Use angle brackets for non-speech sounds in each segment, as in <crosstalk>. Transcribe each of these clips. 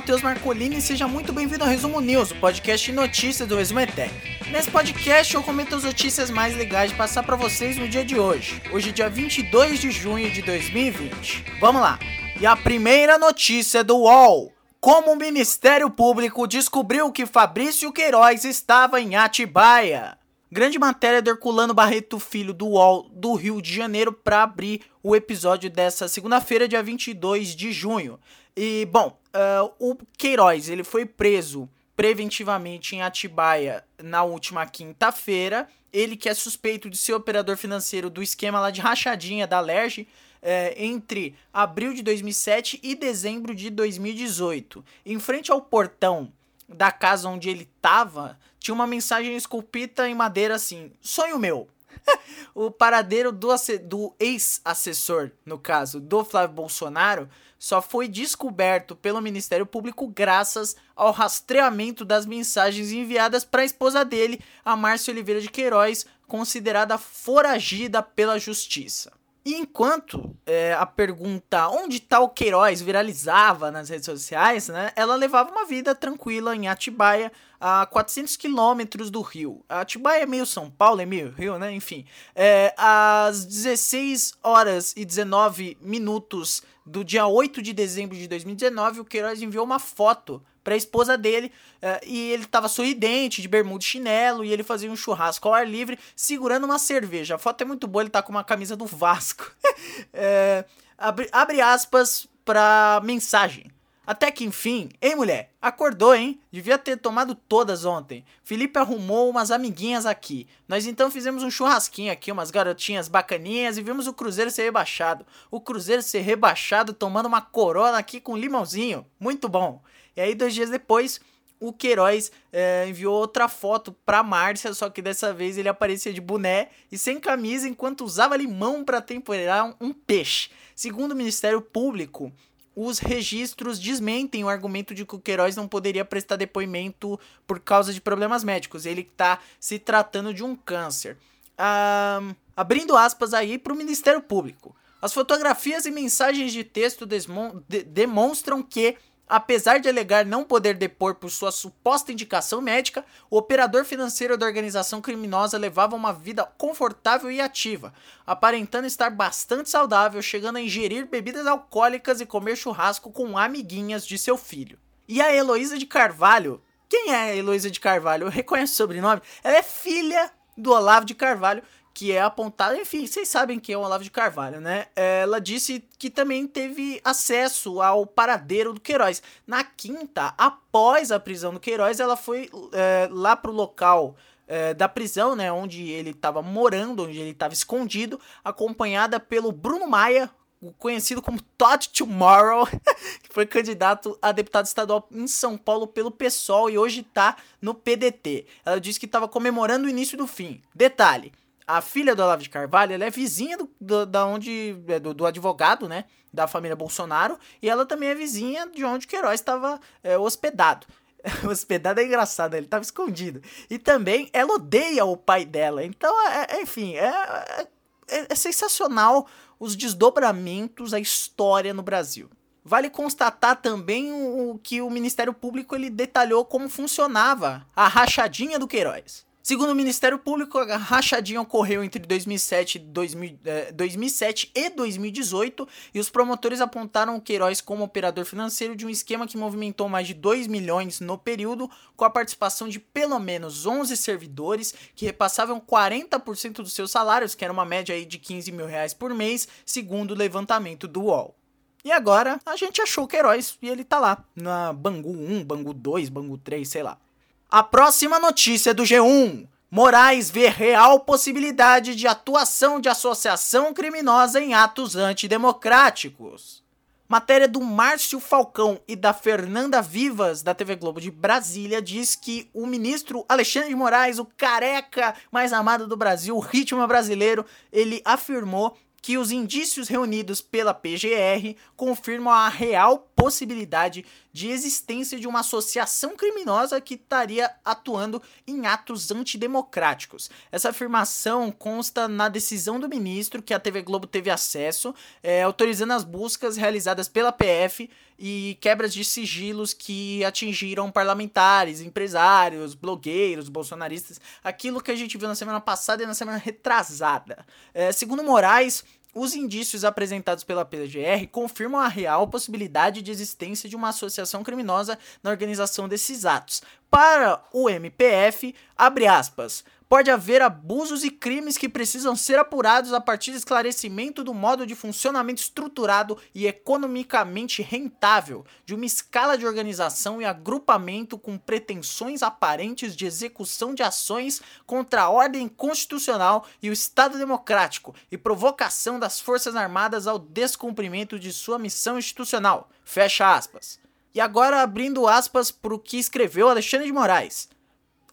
Matheus Marcolini e seja muito bem-vindo ao Resumo News, o podcast de notícias do Resumo ETEC. Nesse podcast eu comento as notícias mais legais de passar para vocês no dia de hoje, hoje dia 22 de junho de 2020. Vamos lá! E a primeira notícia do UOL. Como o Ministério Público descobriu que Fabrício Queiroz estava em Atibaia. Grande matéria do Herculano Barreto Filho do UOL do Rio de Janeiro para abrir o episódio dessa segunda-feira, dia 22 de junho. E, bom, uh, o Queiroz, ele foi preso preventivamente em Atibaia na última quinta-feira. Ele que é suspeito de ser operador financeiro do esquema lá de rachadinha da Lerge é, entre abril de 2007 e dezembro de 2018. Em frente ao portão da casa onde ele estava, tinha uma mensagem esculpida em madeira assim: Sonho meu. O paradeiro do, do ex-assessor, no caso, do Flávio Bolsonaro, só foi descoberto pelo Ministério Público graças ao rastreamento das mensagens enviadas para a esposa dele, a Márcia Oliveira de Queiroz, considerada foragida pela justiça. E enquanto é, a pergunta onde está o Queiroz viralizava nas redes sociais, né, ela levava uma vida tranquila em Atibaia, a 400 quilômetros do Rio. Atibaia é meio São Paulo, é meio Rio, né? Enfim, é, às 16 horas e 19 minutos do dia 8 de dezembro de 2019, o Queiroz enviou uma foto para a esposa dele uh, e ele tava sorridente, de bermuda e chinelo, e ele fazia um churrasco ao ar livre, segurando uma cerveja. A foto é muito boa, ele tá com uma camisa do Vasco. <laughs> é, abre, abre aspas pra mensagem. Até que enfim, hein mulher? Acordou, hein? Devia ter tomado todas ontem. Felipe arrumou umas amiguinhas aqui. Nós então fizemos um churrasquinho aqui, umas garotinhas bacaninhas e vimos o Cruzeiro ser rebaixado. O Cruzeiro ser rebaixado tomando uma corona aqui com limãozinho. Muito bom. E aí, dois dias depois, o Queiroz é, enviou outra foto pra Márcia, só que dessa vez ele aparecia de boné e sem camisa enquanto usava limão para temperar um peixe. Segundo o Ministério Público, os registros desmentem o argumento de que o Queiroz não poderia prestar depoimento por causa de problemas médicos. Ele está se tratando de um câncer. Abrindo aspas aí para o Ministério Público. As fotografias e mensagens de texto demonstram que Apesar de alegar não poder depor por sua suposta indicação médica, o operador financeiro da organização criminosa levava uma vida confortável e ativa, aparentando estar bastante saudável, chegando a ingerir bebidas alcoólicas e comer churrasco com amiguinhas de seu filho. E a Heloísa de Carvalho? Quem é a Heloísa de Carvalho? Eu reconheço o sobrenome. Ela é filha do Olavo de Carvalho, que é apontada, enfim, vocês sabem que é o Olavo de Carvalho, né? Ela disse que também teve acesso ao paradeiro do Queiroz. Na quinta, após a prisão do Queiroz, ela foi é, lá pro local é, da prisão, né? Onde ele estava morando, onde ele estava escondido, acompanhada pelo Bruno Maia, conhecido como Todd Tomorrow, <laughs> que foi candidato a deputado estadual em São Paulo pelo PSOL e hoje está no PDT. Ela disse que estava comemorando o início do fim. Detalhe, a filha do Olavo de Carvalho, ela é vizinha do, do da onde, é, do, do, advogado, né, da família Bolsonaro, e ela também é vizinha de onde Queiroz estava é, hospedado. <laughs> hospedado é engraçado, ele estava escondido. E também ela odeia o pai dela, então, é, é enfim, é, é, é sensacional os desdobramentos, a história no Brasil. Vale constatar também o, o que o Ministério Público ele detalhou como funcionava a rachadinha do Queiroz. Segundo o Ministério Público, a rachadinha ocorreu entre 2007, 2000, eh, 2007 e 2018 e os promotores apontaram o Queiroz como operador financeiro de um esquema que movimentou mais de 2 milhões no período, com a participação de pelo menos 11 servidores que repassavam 40% dos seus salários, que era uma média aí de 15 mil reais por mês, segundo o levantamento do UOL. E agora a gente achou o Queiroz e ele tá lá, na Bangu 1, Bangu 2, Bangu 3, sei lá. A próxima notícia do G1. Moraes vê real possibilidade de atuação de associação criminosa em atos antidemocráticos. Matéria do Márcio Falcão e da Fernanda Vivas, da TV Globo de Brasília, diz que o ministro Alexandre de Moraes, o careca mais amado do Brasil, o ritmo brasileiro, ele afirmou que os indícios reunidos pela PGR confirmam a real possibilidade de existência de uma associação criminosa que estaria atuando em atos antidemocráticos. Essa afirmação consta na decisão do ministro que a TV Globo teve acesso, é, autorizando as buscas realizadas pela PF e quebras de sigilos que atingiram parlamentares, empresários, blogueiros, bolsonaristas, aquilo que a gente viu na semana passada e na semana retrasada. É, segundo Moraes, os indícios apresentados pela PGR confirmam a real possibilidade de existência de uma associação criminosa na organização desses atos. Para o MPF, abre aspas, pode haver abusos e crimes que precisam ser apurados a partir do esclarecimento do modo de funcionamento estruturado e economicamente rentável de uma escala de organização e agrupamento com pretensões aparentes de execução de ações contra a ordem constitucional e o Estado democrático e provocação das Forças Armadas ao descumprimento de sua missão institucional. Fecha aspas. E agora abrindo aspas para o que escreveu Alexandre de Moraes.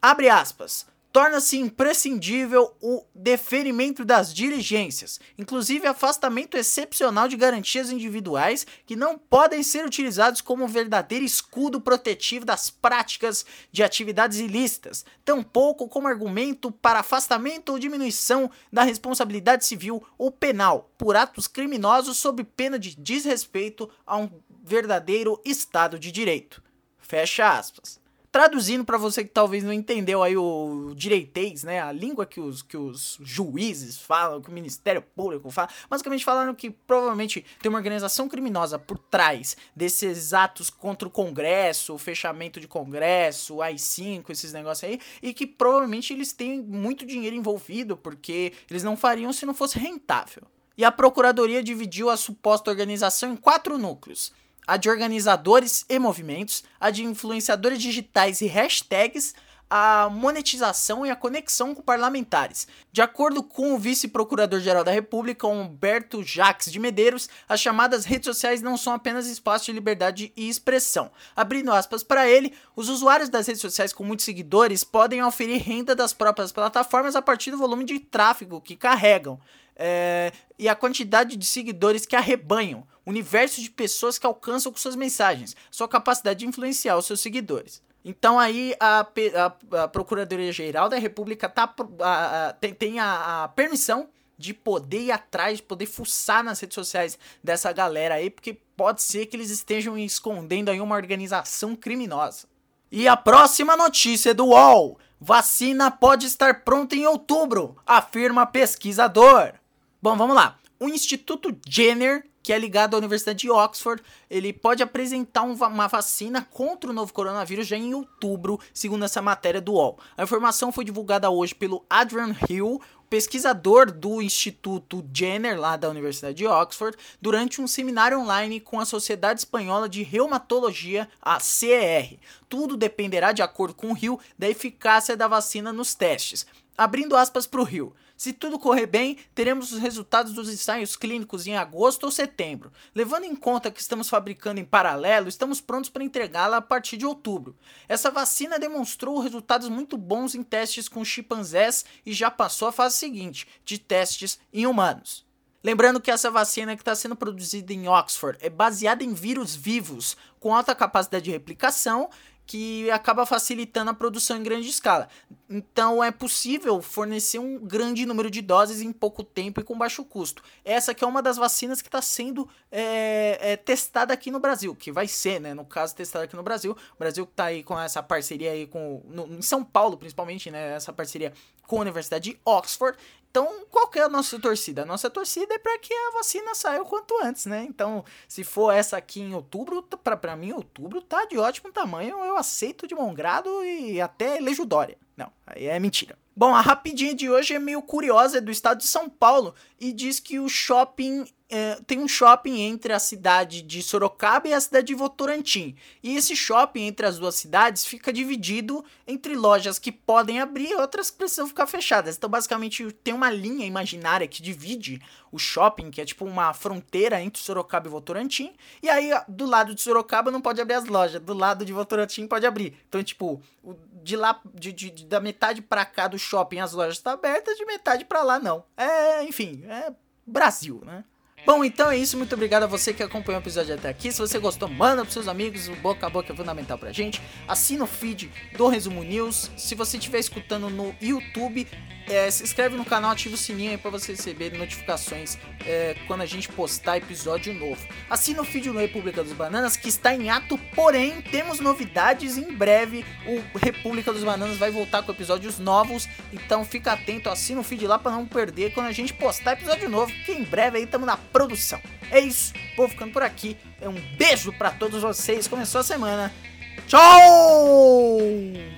Abre aspas torna-se imprescindível o deferimento das diligências, inclusive afastamento excepcional de garantias individuais que não podem ser utilizados como verdadeiro escudo protetivo das práticas de atividades ilícitas, tampouco como argumento para afastamento ou diminuição da responsabilidade civil ou penal por atos criminosos sob pena de desrespeito a um verdadeiro Estado de Direito. Fecha aspas traduzindo para você que talvez não entendeu aí o direitês, né, a língua que os, que os juízes falam, que o Ministério Público fala, basicamente falaram que provavelmente tem uma organização criminosa por trás desses atos contra o Congresso, o fechamento de Congresso, o AI-5, esses negócios aí, e que provavelmente eles têm muito dinheiro envolvido, porque eles não fariam se não fosse rentável. E a Procuradoria dividiu a suposta organização em quatro núcleos a de organizadores e movimentos, a de influenciadores digitais e hashtags, a monetização e a conexão com parlamentares. De acordo com o vice-procurador-geral da República, Humberto Jacques de Medeiros, as chamadas redes sociais não são apenas espaços de liberdade e expressão. Abrindo aspas para ele, os usuários das redes sociais com muitos seguidores podem oferir renda das próprias plataformas a partir do volume de tráfego que carregam. É, e a quantidade de seguidores que arrebanham universo de pessoas que alcançam com suas mensagens, sua capacidade de influenciar os seus seguidores. Então aí a, a, a Procuradoria-Geral da República tá, a, tem, tem a, permissão de poder ir atrás, de poder fuçar nas redes sociais dessa galera aí, porque pode ser que eles estejam escondendo aí uma organização criminosa. E a próxima notícia é do UOL. Vacina pode estar pronta em outubro, afirma pesquisador. Bom, vamos lá. O Instituto Jenner que é ligado à Universidade de Oxford, ele pode apresentar um, uma vacina contra o novo coronavírus já em outubro, segundo essa matéria do UOL. A informação foi divulgada hoje pelo Adrian Hill, pesquisador do Instituto Jenner, lá da Universidade de Oxford, durante um seminário online com a Sociedade Espanhola de Reumatologia, a CER. Tudo dependerá, de acordo com o Hill, da eficácia da vacina nos testes. Abrindo aspas para o Hill. Se tudo correr bem, teremos os resultados dos ensaios clínicos em agosto ou setembro. Levando em conta que estamos fabricando em paralelo, estamos prontos para entregá-la a partir de outubro. Essa vacina demonstrou resultados muito bons em testes com chimpanzés e já passou à fase seguinte, de testes em humanos. Lembrando que essa vacina que está sendo produzida em Oxford é baseada em vírus vivos com alta capacidade de replicação que acaba facilitando a produção em grande escala. Então é possível fornecer um grande número de doses em pouco tempo e com baixo custo. Essa que é uma das vacinas que está sendo é, é, testada aqui no Brasil, que vai ser, né? No caso, testada aqui no Brasil. O Brasil está aí com essa parceria aí com. No, em São Paulo, principalmente, né? Essa parceria com a Universidade de Oxford. Então, qual é a nossa torcida? A nossa torcida é para que a vacina saia o quanto antes, né? Então, se for essa aqui em outubro, para mim, outubro tá de ótimo tamanho. Eu aceito de bom grado e até elejo Dória. Não, aí é mentira. Bom, a rapidinha de hoje é meio curiosa, é do estado de São Paulo e diz que o shopping é, tem um shopping entre a cidade de Sorocaba e a cidade de Votorantim. E esse shopping entre as duas cidades fica dividido entre lojas que podem abrir e outras que precisam ficar fechadas. Então, basicamente, tem uma linha imaginária que divide o shopping, que é tipo uma fronteira entre Sorocaba e Votorantim. E aí, do lado de Sorocaba não pode abrir as lojas, do lado de Votorantim pode abrir. Então, tipo, de lá, de, de, de da metade para cá do shopping as lojas estão abertas, de metade para lá não. É, enfim, é Brasil, né? Bom, então é isso. Muito obrigado a você que acompanhou o episódio até aqui. Se você gostou, manda pros seus amigos. O boca a boca é fundamental pra gente. Assina o feed do Resumo News. Se você estiver escutando no YouTube, é, se inscreve no canal, ativa o sininho aí pra você receber notificações é, quando a gente postar episódio novo. Assina o feed no República dos Bananas, que está em ato, porém temos novidades em breve. O República dos Bananas vai voltar com episódios novos, então fica atento, assina o feed lá pra não perder quando a gente postar episódio novo, que em breve aí estamos na produção. É isso, vou ficando por aqui. Um beijo para todos vocês. Começou a semana. Tchau!